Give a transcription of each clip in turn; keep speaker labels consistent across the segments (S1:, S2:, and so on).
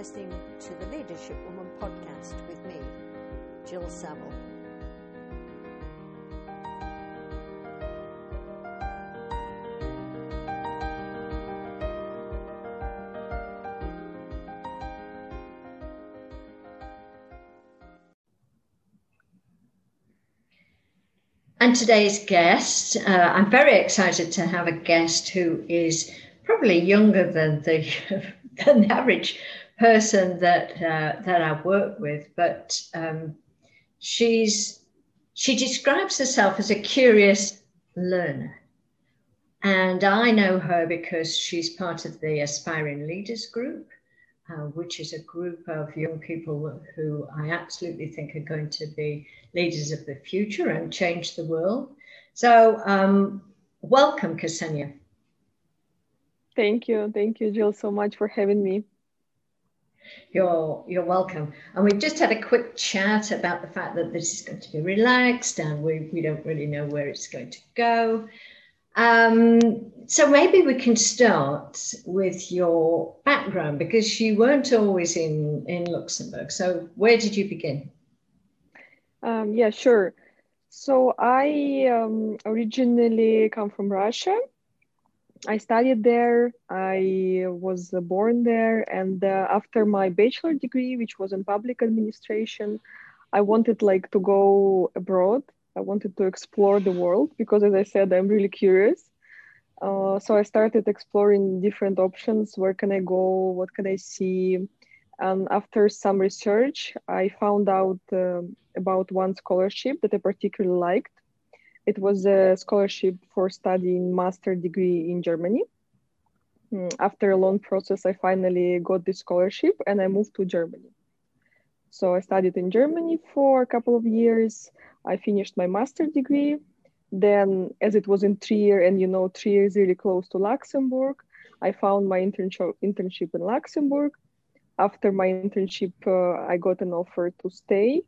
S1: listening to the Leadership Woman podcast with me, Jill Saville. And today's guest, uh, I'm very excited to have a guest who is probably younger than the, than the average person that uh, that I work with, but um, she's she describes herself as a curious learner, and I know her because she's part of the Aspiring Leaders Group, uh, which is a group of young people who I absolutely think are going to be leaders of the future and change the world. So, um, welcome, Ksenia.
S2: Thank you. Thank you, Jill, so much for having me.
S1: You're you're welcome. And we've just had a quick chat about the fact that this is going to be relaxed and we, we don't really know where it's going to go. Um, so maybe we can start with your background because you weren't always in, in Luxembourg. So where did you begin?
S2: Um, yeah, sure. So I um, originally come from Russia I studied there. I was born there, and uh, after my bachelor degree, which was in public administration, I wanted like to go abroad. I wanted to explore the world because, as I said, I'm really curious. Uh, so I started exploring different options. Where can I go? What can I see? And after some research, I found out uh, about one scholarship that I particularly liked it was a scholarship for studying master degree in Germany. Hmm, after a long process, I finally got this scholarship and I moved to Germany. So I studied in Germany for a couple of years. I finished my master degree. Then, as it was in Trier, and you know, Trier is really close to Luxembourg, I found my internship internship in Luxembourg. After my internship, uh, I got an offer to stay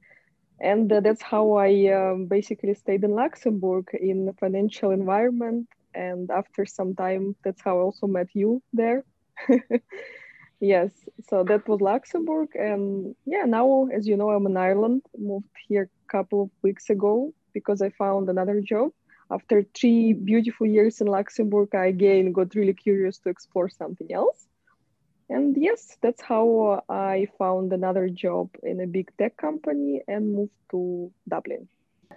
S2: and uh, that's how I um, basically stayed in Luxembourg in financial environment. And after some time, that's how I also met you there. yes, so that was Luxembourg. And yeah, now, as you know, I'm in Ireland, moved here a couple of weeks ago because I found another job. After three beautiful years in Luxembourg, I again got really curious to explore something else. And yes, that's how uh, I found another job in a big tech company and moved to Dublin.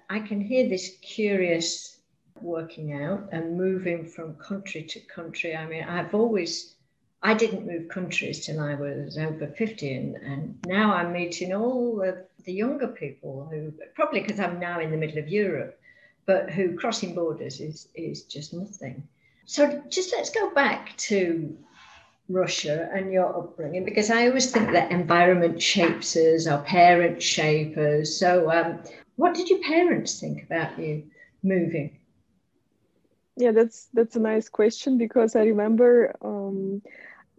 S1: I can hear this curious working out and moving from country to country. I mean, I've always, I didn't move countries till I was over 50, and, and now I'm meeting all of the younger people who, probably because I'm now in the middle of Europe, but who crossing borders is, is just nothing. So just let's go back to Russia and your upbringing? Because I always think that environment shapes us, our parents shape us. So, um, what did your parents think about you moving?
S2: Yeah, that's that's a nice question because I remember um,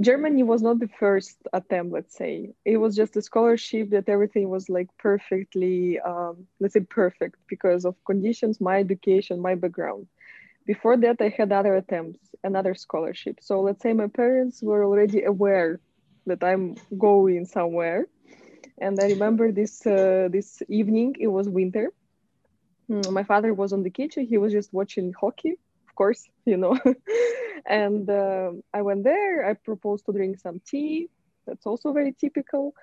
S2: Germany was not the first attempt. Let's say it was just a scholarship that everything was like perfectly, um, let's say, perfect because of conditions, my education, my background before that i had other attempts another scholarship so let's say my parents were already aware that i'm going somewhere. And i remember this uh, this evening it was winter. Hmm, my father was on the kitchen. He was just watching hockey of course you know. And uh, i went there. I proposed to drink some tea. That's also very typical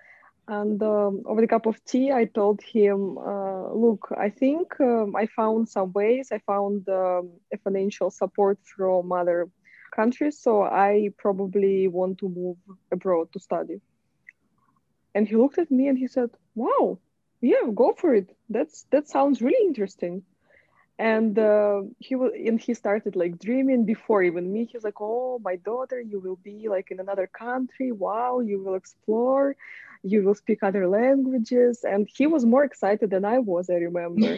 S2: and um, over the cup of tea, I told him, uh, look, I think um, I found some ways. I found um, a financial support from other countries. So I probably want to move abroad to study. And he looked at me and he said, wow, yeah, go for it. That's that sounds really interesting and uh, he and he started like dreaming before even me he's like oh my daughter you will be like in another country wow you will explore you will speak other languages and he was more excited than i was i remember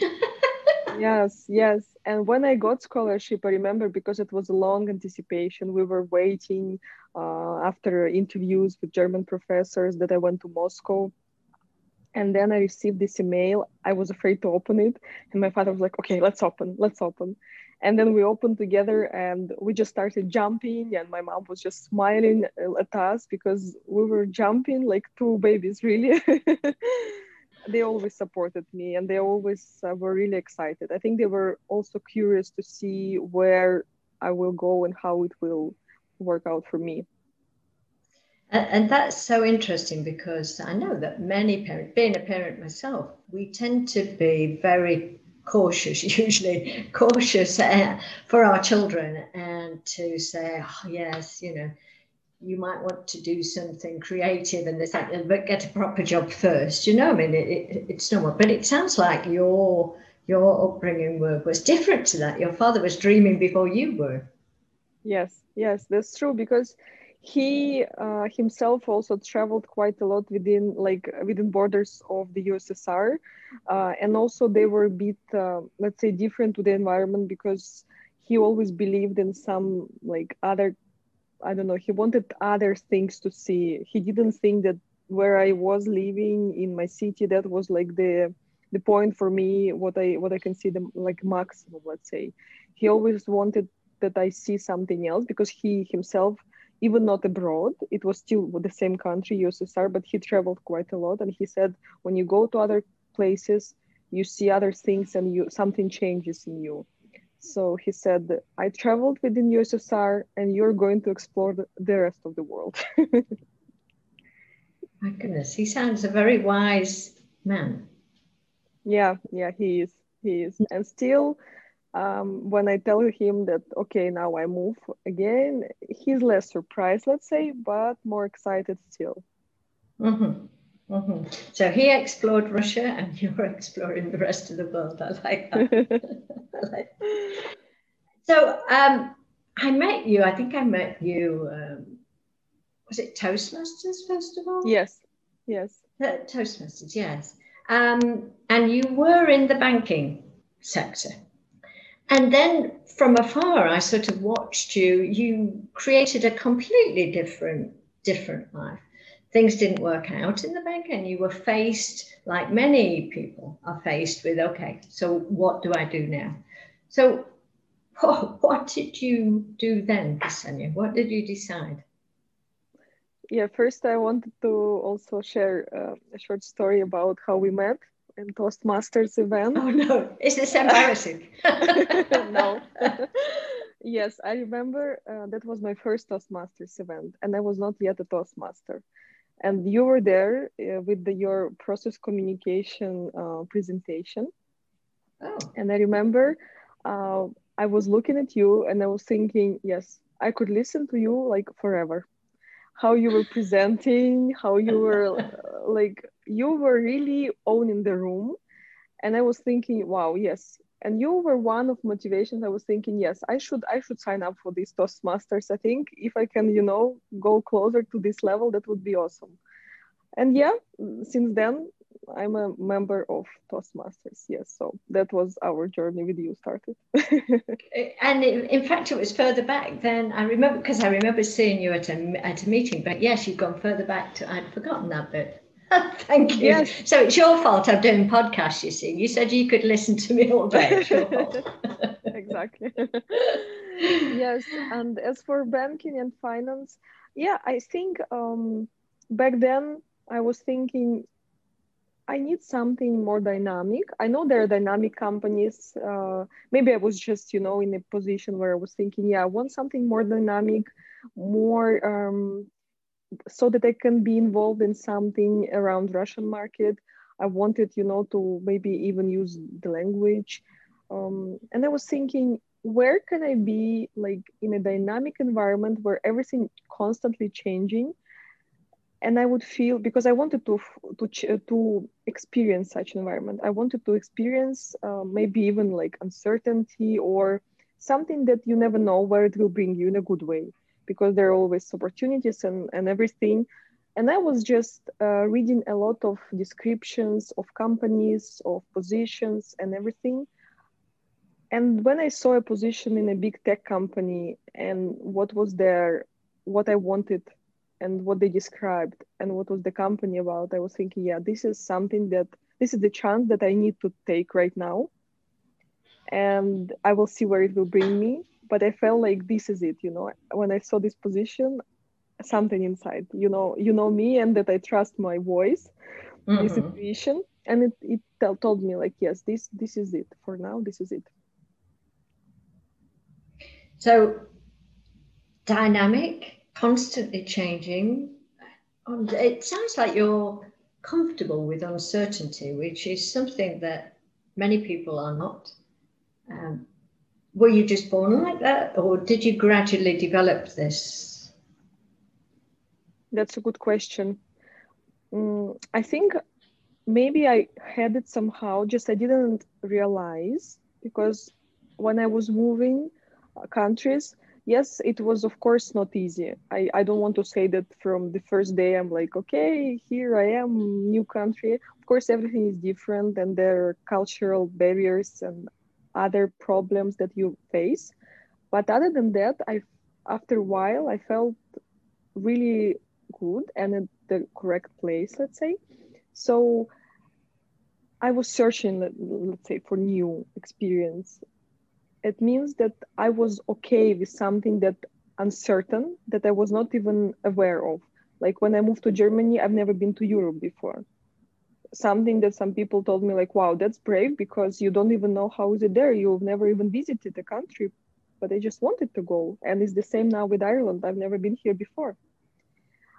S2: yes yes and when i got scholarship i remember because it was a long anticipation we were waiting uh, after interviews with german professors that i went to moscow and then I received this email. I was afraid to open it. And my father was like, okay, let's open, let's open. And then we opened together and we just started jumping and my mom was just smiling at us because we were jumping like two babies really. They always supported me and they always uh, were really excited. I think they were also curious to see where i will go and how it will work out for me.
S1: And, and that's so interesting because i know that many parents being a parent myself we tend to be very cautious, usually cautious uh, for our children, and to say, oh, yes, you know, you might want to do something creative and this, but get a proper job first. You know, I mean, it, it, it's normal. But it sounds like your your upbringing was different to that. Your father was dreaming before you were.
S2: Yes, yes, that's true because he uh, himself also traveled quite a lot within like within borders of the ussr uh, and also they were a bit uh, let's say different to the environment because he always believed in some like other i don't know he wanted other things to see. He didn't think that where i was living in my city that was like the the point for me what i what i can see consider like maximum let's say. He always wanted that i see something else because he himself even not abroad. It was still the same country ussr but he traveled quite a lot. And he said when you go to other places you see other things and you something changes in you. So he said i traveled within ussr and you're going to explore the, rest of the world.
S1: My goodness he sounds a very wise man.
S2: Yeah yeah he is he is. And still um, when I tell him that, okay, now I move again, he's less surprised, let's say, but more excited still.
S1: Mm-hmm. Mm-hmm. So he explored Russia and you're exploring the rest of the world. I like that. I like that. So um, I met you, I think I met you, um, was it Toastmasters, first of all?
S2: Yes, yes.
S1: Uh, Toastmasters, yes. Um, and you were in the banking sector. And then from afar, I sort of watched you. You created a completely different, different life. Things didn't work out in the bank, and you were faced, like many people are faced with, okay, so what do I do now? So, what, did you do then, Ksenia? What did you decide?
S2: Yeah, first I wanted to also share uh, a short story about how we met in Toastmasters event.
S1: Oh no, is this embarrassing?
S2: no. yes, I remember uh, that was my first Toastmasters event, and I was not yet a Toastmaster. And you were there uh, with the, your process communication uh, presentation. Oh. And I remember uh, I was looking at you and I was thinking, yes, I could listen to you like forever how you were presenting, how you were uh, like you were really owning the room. And I was thinking, wow, yes. And you were one of motivations. I was thinking, yes, I should I should sign up for these Toastmasters. I think if I can, you know, go closer to this level, that would be awesome. And yeah, since then I'm a member of Toastmasters. Yes, so that was our journey with you started.
S1: Eh, and in fact, it was further back then. I remember because I remember seeing you at a at a meeting. But yes, you've gone further back to. I'd forgotten that bit. Thank you. Yes. So it's your fault I'm doing podcasts. You see, you said you could listen to me all day.
S2: exactly. yes, and as for banking and finance, yeah, I think um, back then I was thinking I need something more dynamic. I know there are dynamic companies. Uh, maybe I was just, you know, in a position where I was thinking, yeah, I want something more dynamic, more um, so that I can be involved in something around Russian market. I wanted, you know, to maybe even use the language. Um, and I was thinking, where can I be like in a dynamic environment where everything constantly changing and I would feel because I wanted to to to experience such environment. I wanted to experience uh, maybe even like uncertainty or something that you never know where it will bring you in a good way because there are always opportunities and and everything. And I was just uh, reading a lot of descriptions of companies, of positions, and everything. And when I saw a position in a big tech company and what was there, what I wanted and what they described and what was the company about i was thinking yeah this is something that this is the chance that i need to take right now and I will see where it will bring me. But I felt like this is it, you know. When I saw this position, something inside, you know, you know me, and that I trust my voice, mm-hmm. this intuition, and it it told me like, yes, this this is it for now. This is it.
S1: So dynamic, constantly changing. It sounds like you're comfortable with uncertainty, which is something that many people are not. Um, were you just born like that, or did you gradually develop this?
S2: That's a good question. Mm, I think maybe I had it somehow, just I didn't realize because when I was moving uh, countries, yes, it was of course not easy. I, I don't want to say that from the first day I'm like, okay, here I am, new country. Of course, everything is different and there are cultural barriers and other problems that you face. But other than that, I after a while I felt really good and the correct place, let's say. So I was searching, let's say, for new experience. It means that I was okay with something that uncertain that I was not even aware of. Like when I moved to Germany, I've never been to Europe before something that some people told me like wow that's brave because you don't even know how is it there. You've never even visited the country but i just wanted to go. And it's the same now with ireland. I've never been here before.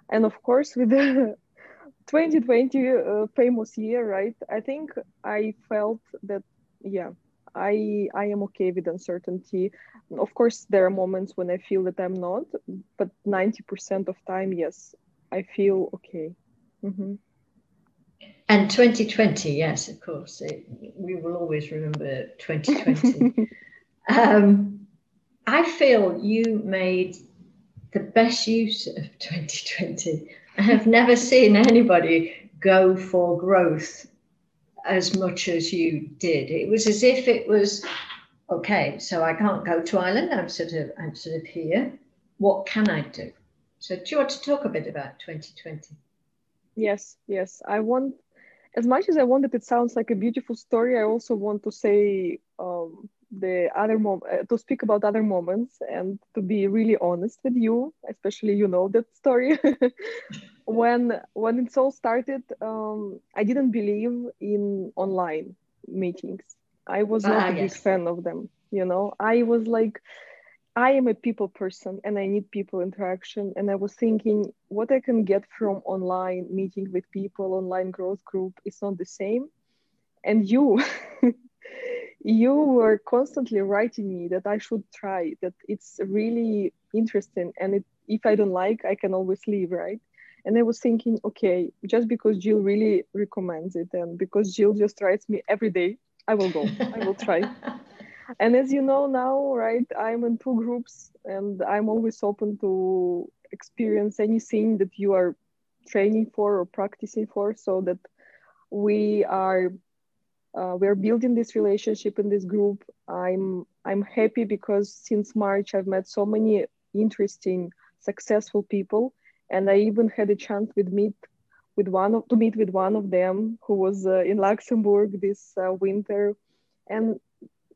S2: And of course with the 2020 uh, famous year right? I think i felt that yeah i i am okay with uncertainty. Of course there are moments when i feel that i'm not but 90% of time yes i feel okay. Mm-hmm.
S1: And 2020, yes, of course, it, we will always remember 2020. um, I feel you made the best use of 2020. I have never seen anybody go for growth as much as you did. It was as if it was okay. So I can't go to Ireland. I'm sort of I'm sort of here. What can I do? So do you want to talk a bit about 2020?
S2: Yes, yes. I want as much as I want that it sounds like a beautiful story, I also want to say um, the other mom uh, to speak about other moments and to be really honest with you, especially you know that story. when when it all started, um, I didn't believe in online meetings. I was not ah, a yes. big fan of them. You know, I was like, I am a people person and I need people interaction. And I was thinking what I can get from online meeting with people, online growth group is not the same. And you, you were constantly writing me that I should try, that it's really interesting. And it, if I don't like, I can always leave, right? And I was thinking, okay, just because Jill really recommends it and because Jill just writes me every day, I will go, I will try. and as you know now right i'm in two groups and i'm always open to experience anything that you are training for or practicing for so that we are uh, we're building this relationship in this group. I'm i'm happy because since march i've met so many interesting successful people and i even had a chance with meet with one of, to meet with one of them who was uh, in luxembourg this uh, winter. And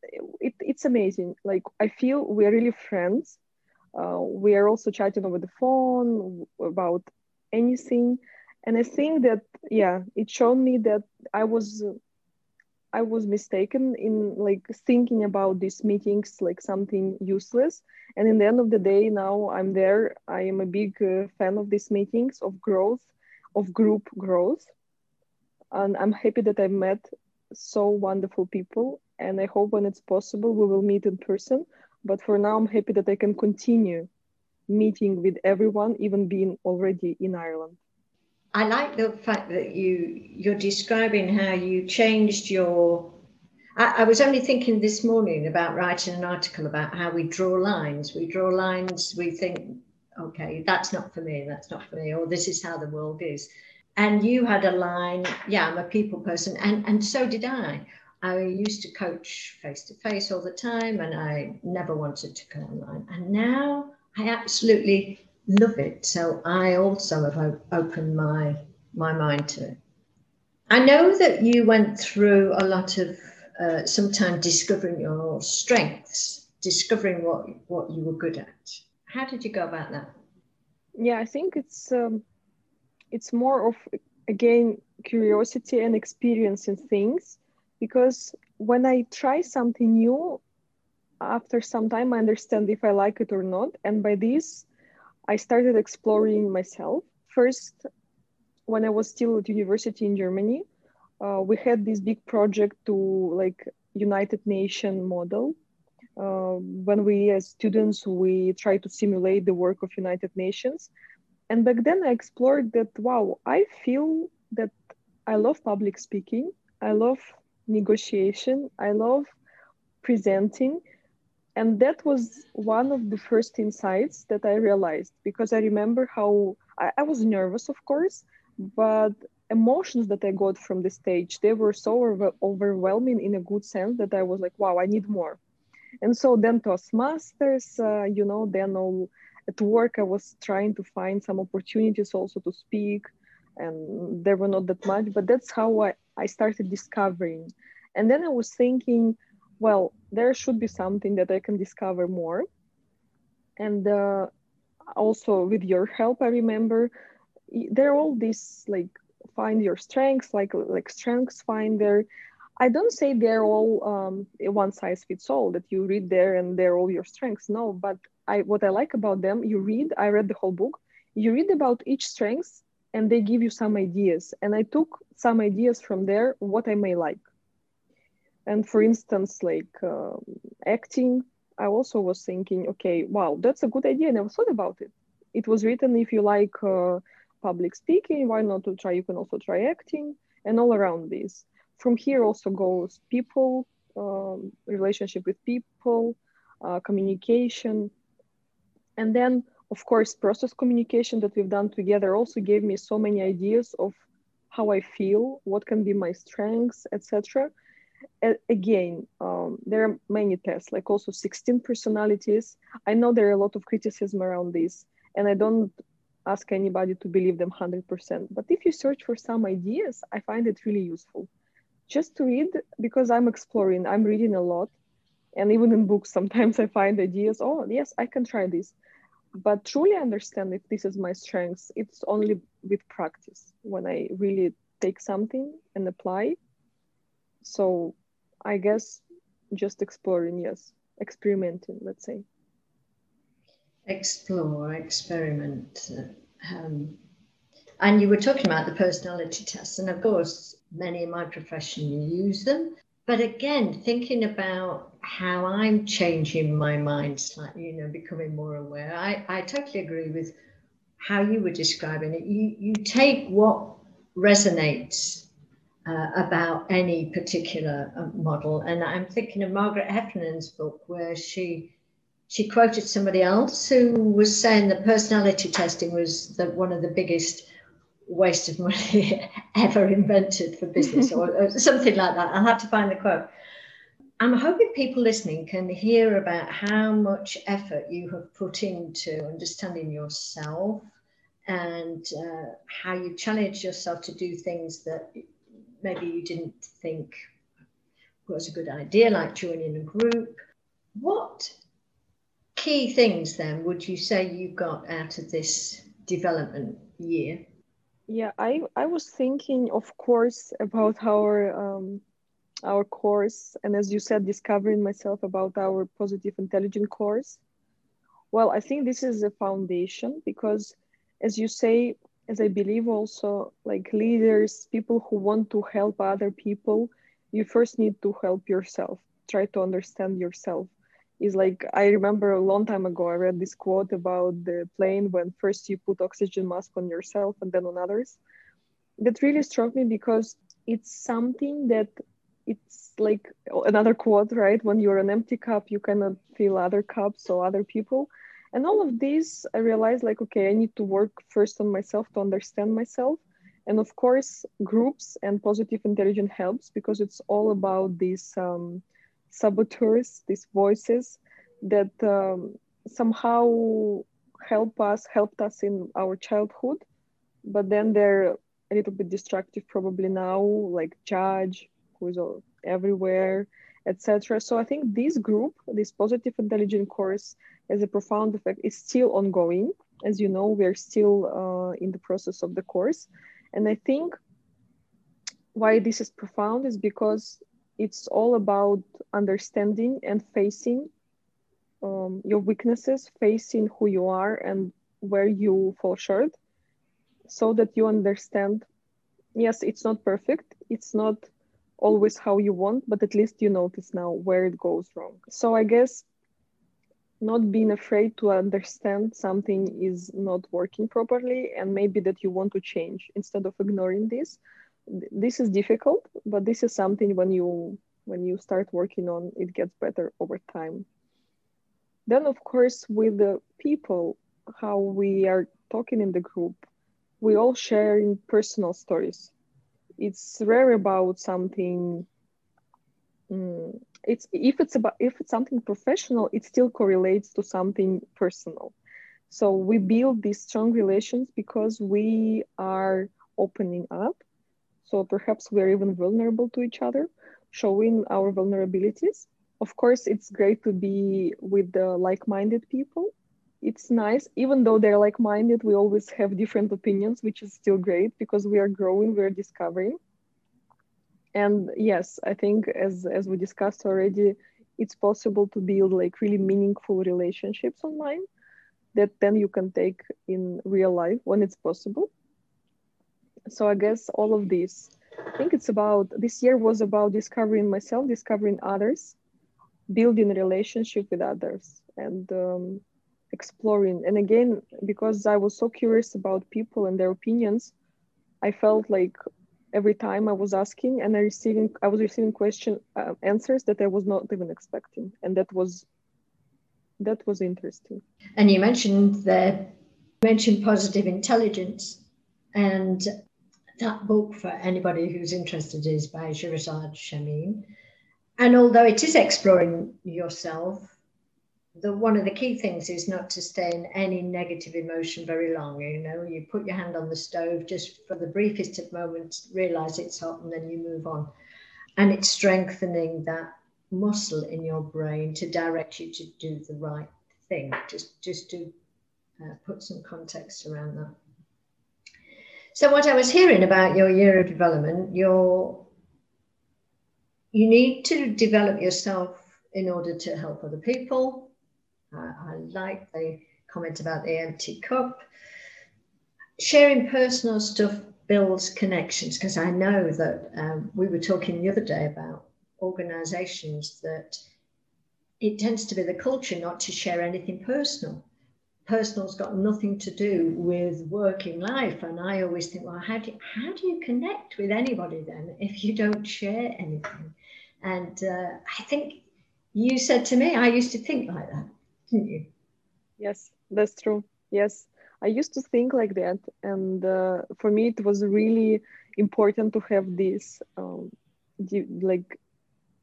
S2: it, it's amazing. Like I feel we're really friends. Uh, we are also chatting over the phone about anything, and I think that yeah, it showed me that I was I was mistaken in like thinking about these meetings like something useless. And in the end of the day, now I'm there. I am a big uh, fan of these meetings of growth, of group growth, and I'm happy that I met so wonderful people and I hope when it's possible we will meet in person. But for now, I'm happy that I can continue meeting with everyone, even being already in Ireland.
S1: I like the fact that you you're describing how you changed your. I, I was only thinking this morning about writing an article about how we draw lines. We draw lines. We think, okay, that's not for me. That's not for me. Or this is how the world is. And you had a line. Yeah, I'm a people person, and and so did I. I used to coach face to face all the time and I never wanted to go online. And now I absolutely love it. So I also have opened my, my mind to it. I know that you went through a lot of uh, sometimes discovering your strengths, discovering what what you were good at. How did you go about that?
S2: Yeah, I think it's um, it's more of again curiosity and experiencing things because when I try something new, after some time I understand if I like it or not, and by this I started exploring myself. First, when I was still at university in Germany, uh, we had this big project to like United Nation model. Uh, when we as students we try to simulate the work of United Nations, and back then I explored that. Wow, I feel that I love public speaking. I love negotiation. I love presenting, and that was one of the first insights that I realized because I remember how I, I was nervous, of course, but emotions that I got from the stage, they were so over- overwhelming in a good sense that I was like, wow, I need more. And so then Toastmasters, uh, you know, then all at work, I was trying to find some opportunities also to speak and there were not that much, but that's how I, I started discovering. And then I was thinking, well, there should be something that I can discover more. And uh, also with your help, I remember there are all these like find your strengths, like like strengths finder. I don't say they're all um, one size fits all that you read there and they're all your strengths. No, but I what I like about them, you read. I read the whole book. You read about each strength and they give you some ideas. And I took some ideas from there what I may like. And for instance, like uh, acting, I also was thinking, okay, wow, that's a good idea. I never thought about it. It was written if you like uh, public speaking, why not to try? You can also try acting and all around this. From here also goes people, um, relationship with people, uh, communication. And then, of course, process communication that we've done together also gave me so many ideas of how I feel, what can be my strengths, etc again, um, there are many tests, like also 16 personalities. I know there are a lot of criticism around this, and I don't ask anybody to believe them 100%. But if you search for some ideas, I find it really useful. Just to read, because I'm exploring, I'm reading a lot. And even in books, sometimes I find ideas, oh, yes, I can try this. But truly understand if this is my strengths, it's only with practice. When I really take something and apply so i guess just exploring yes experimenting let's say.
S1: Explore experiment um, and you were talking about the personality tests and of course many in my profession use them. But again thinking about how i'm changing my mind slightly you know becoming more aware i, I totally agree with how you were describing it you you take what resonates uh, about any particular uh, model. And I'm thinking of Margaret Heffernan's book, where she she quoted somebody else who was saying that personality testing was the, one of the biggest waste of money ever invented for business, or, or something like that. I'll have to find the quote. I'm hoping people listening can hear about how much effort you have put into understanding yourself and uh, how you challenge yourself to do things that maybe you didn't think was a good idea, like joining a group. What key things then would you say you got out of this development year?
S2: Yeah, I, I was thinking, of course, about our um, our course, and as you said, discovering myself about our positive intelligent course. Well, I think this is a foundation because, as you say, as I believe also like leaders, people who want to help other people, you first need to help yourself. Try to understand yourself. Is like I remember a long time ago I read this quote about the plane when first you put oxygen mask on yourself and then on others. That really struck me because it's something that it's like another quote, right? When you're an empty cup, you cannot fill other cups or other people. And all of these i realized like okay i need to work first on myself to understand myself. And of course groups and positive intelligence helps because it's all about these um, saboteurs these voices that um, somehow help us helped us in our childhood. But then they're a little bit destructive probably now like judge who is everywhere, etc. So I think this group, this positive intelligent course, has a profound effect. It's still ongoing. As you know, we're still uh, in the process of the course. And I think why this is profound is because it's all about understanding and facing um, your weaknesses, facing who you are and where you fall short, so that you understand. Yes, it's not perfect. It's not always how you want, but at least you notice now where it goes wrong. So I guess not being afraid to understand something is not working properly and maybe that you want to change instead of ignoring this. This is difficult but this is something when you when you start working on it gets better over time. Then of course with the people how we are talking in the group we all share in personal stories it's rare about something mm, it's if it's about if it's something professional it still correlates to something personal. So we build these strong relations because we are opening up. So perhaps we're even vulnerable to each other showing our vulnerabilities. Of course it's great to be with the like-minded people it's nice even though they're like-minded we always have different opinions which is still great because we are growing we're discovering. And yes i think as as we discussed already it's possible to build like really meaningful relationships online that then you can take in real life when it's possible. So i guess all of this i think it's about this year was about discovering myself discovering others building a relationship with others. And um, exploring and again because i was so curious about people and their opinions i felt like every time I was asking and I receiving I was receiving question uh, answers that I was not even expecting and that was that was interesting.
S1: And you mentioned that mentioned positive intelligence and that book for anybody who's interested is by Shirzad Chamine. And although it is exploring yourself, the one of the key things is not to stay in any negative emotion very long. You know, you put your hand on the stove just for the briefest of moments, realize it's hot, and then you move on. And it's strengthening that muscle in your brain to direct you to do the right thing. Just, just to uh, put some context around that. So, what I was hearing about your year of development, your you need to develop yourself in order to help other people I, I like the comment about the empty cup. Sharing personal stuff builds connections because I know that um, we were talking the other day about organizations that it tends to be the culture not to share anything personal. Personal's got nothing to do with working life. And I always think, well, how do, how do you connect with anybody then if you don't share anything? And uh, I think you said to me, I used to think like that
S2: Yes, that's true. Yes, I used to think like that, and uh, for me, it was really important to have this, um, like,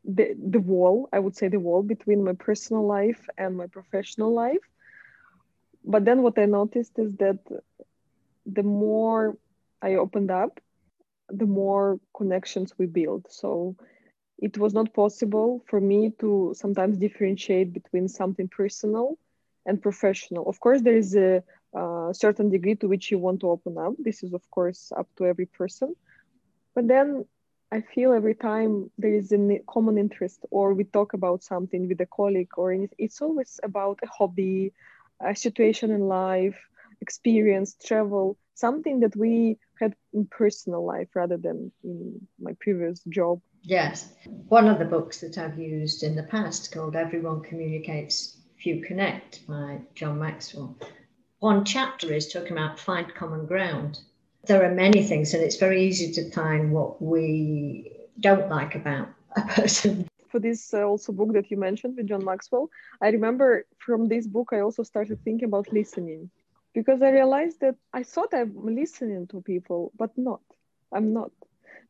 S2: the the wall. I would say the wall between my personal life and my professional life. But then, what I noticed is that the more I opened up, the more connections we build. So it was not possible for me to sometimes differentiate between something personal and professional. Of course, there is a, a, certain degree to which you want to open up. This is, of course, up to every person. But then I feel every time there is a common interest or we talk about something with a colleague or anything, it's always about a hobby, a situation in life, experience, travel, something that we had in personal life rather than in my previous job
S1: Yes. One of the books that I've used in the past called Everyone Communicates, Few Connect by John Maxwell. One chapter is talking about find common ground. There are many things, and it's very easy to find what we don't like about a person.
S2: For this uh, also book that you mentioned with John Maxwell, I remember from this book I also started thinking about listening because I realized that I thought I'm listening to people, but not. I'm not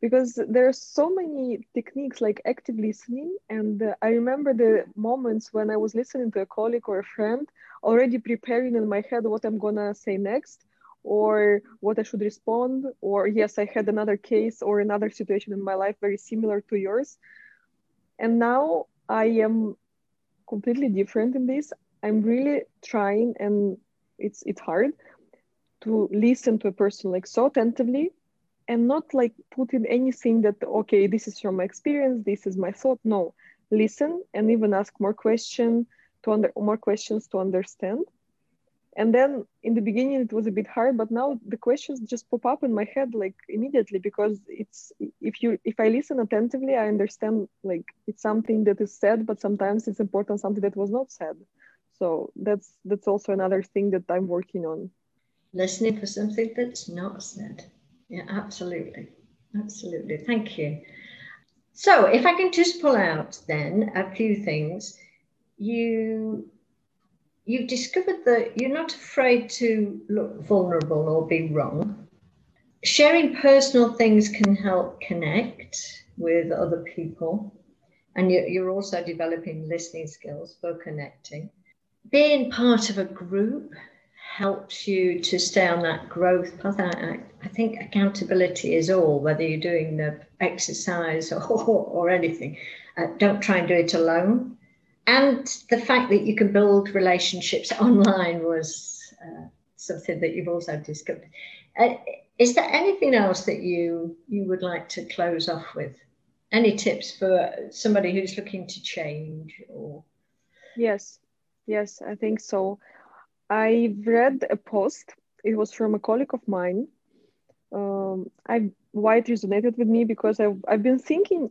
S2: because there are so many techniques like active listening and uh, i remember the moments when i was listening to a colleague or a friend already preparing in my head what i'm gonna say next or what i should respond or yes i had another case or another situation in my life very similar to yours. And now i am completely different in this. I'm really trying and it's it's hard to listen to a person like so attentively and not like put in anything that okay this is from my experience this is my thought. No. Listen and even ask more question to under more questions to understand. And then in the beginning it was a bit hard but now the questions just pop up in my head like immediately because it's if you if i listen attentively i understand like it's something that is said but sometimes it's important something that was not said. So that's that's also another thing that i'm working on.
S1: Listening for something that's not said yeah, absolutely. Absolutely. Thank you. So, if I can just pull out then a few things, you you've discovered that you're not afraid to look vulnerable or be wrong. Sharing personal things can help connect with other people. And you're also developing listening skills for connecting. Being part of a group helps you to stay on that growth path. I, I think accountability is all, whether you're doing the exercise or, or anything. Uh, don't try and do it alone. And the fact that you can build relationships online was uh, something that you've also discovered. Uh, is there anything else that you you would like to close off with? Any tips for somebody who's looking to change or?
S2: Yes, yes, I think so. I read a post. It was from a colleague of mine. Um, I why it resonated with me because I've I've been thinking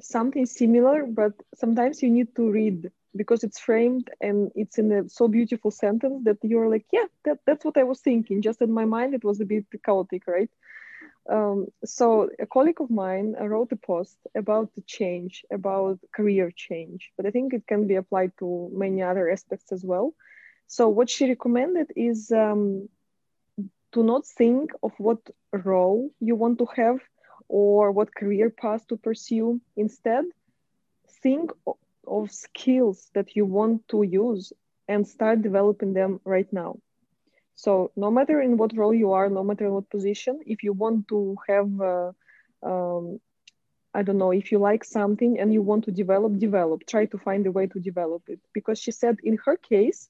S2: something similar, but sometimes you need to read because it's framed and it's in a so beautiful sentence that you're like, yeah, that, that's what I was thinking. Just in my mind, it was a bit chaotic, right? Um, so a colleague of mine wrote a post about the change, about career change, but I think it can be applied to many other aspects as well. So what she recommended is um, to not think of what role you want to have or what career path to pursue. Instead, think of skills that you want to use and start developing them right now. So no matter in what role you are, no matter what position, if you want to have, uh, um, I don't know, if you like something and you want to develop, develop. Try to find a way to develop it. Because she said in her case,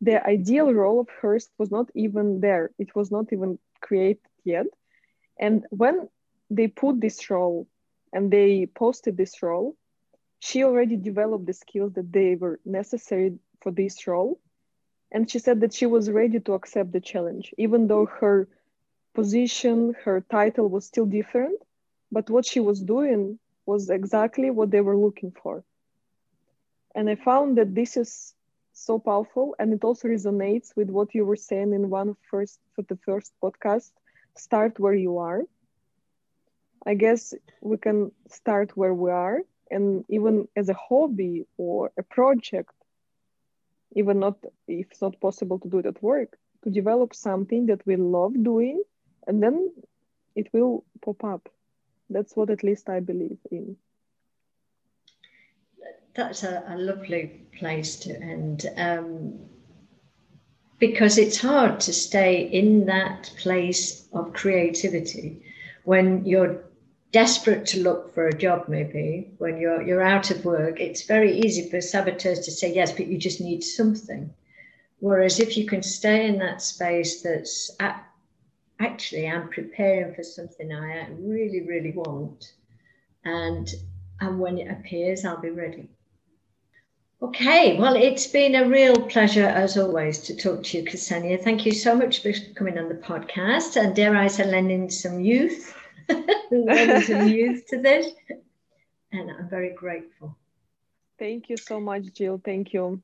S2: the ideal role of Hearst was not even there. It was not even created yet. And when they put this role and they posted this role, she already developed the skills that they were necessary for this role. And she said that she was ready to accept the challenge, even though her position, her title was still different. But what she was doing was exactly what they were looking for. And I found that this is so powerful and it also resonates with what you were saying in one first for the first podcast start where you are. I guess we can start where we are and even as a hobby or a project even not if it's not possible to do it at work to develop something that we love doing and then it will pop up. That's what at least i believe in
S1: that's a, a lovely place to end. Um, because it's hard to stay in that place of creativity when you're desperate to look for a job maybe. When you're you're out of work it's very easy for saboteurs to say yes but you just need something. Whereas if you can stay in that space that's at, actually i'm preparing for something i really really want and and when it appears i'll be ready Okay, well, it's been a real pleasure as always to talk to you, Ksenia. Thank you so much for coming on the podcast. And dare I say, lending some youth, lending some youth to this. And I'm very grateful.
S2: Thank you so much, Jill. Thank you.